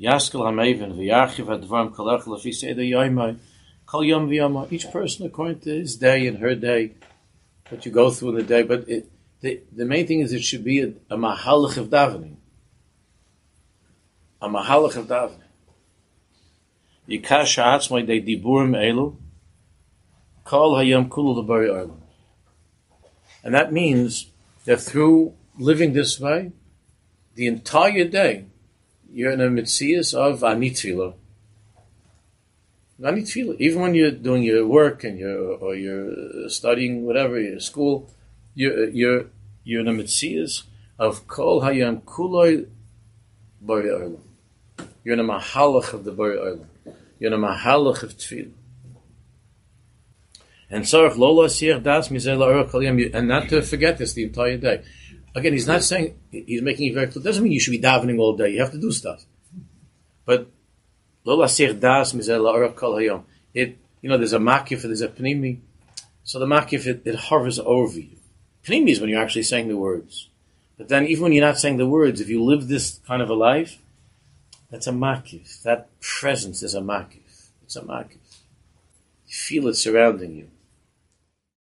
Yaskel Hameven v'Yarchiv Advarim Kalech Lefi Seder Yoimai Kol Yom V'Yoma. Each person according to his day and her day, what you go through in the day. But it, the the main thing is it should be a, a mahalach of davening. A mahalach of davening. Yikash ha'atzmai de diburim elu kol hayam kulu lebari olam. And that means that through living this way, the entire day, you're in a mitzias of anitfila. Anitfila. Even when you're doing your work and you're, or you're studying whatever, your school, you're, you're, you're in a mitzias of kol hayam kuloi bari olam. You're in a mahalach of the bari olam. You're in a mahalach of tefillah. And sorach lola das mizel and not to forget this the entire day. Again, he's not saying he's making it very clear. Doesn't mean you should be davening all day. You have to do stuff. But. It you know there's a makif, there's a pnimi. So the makif it, it hovers over you. Pnimi is when you're actually saying the words. But then even when you're not saying the words, if you live this kind of a life, that's a makif. That presence is a makif. It's a makif. You feel it surrounding you.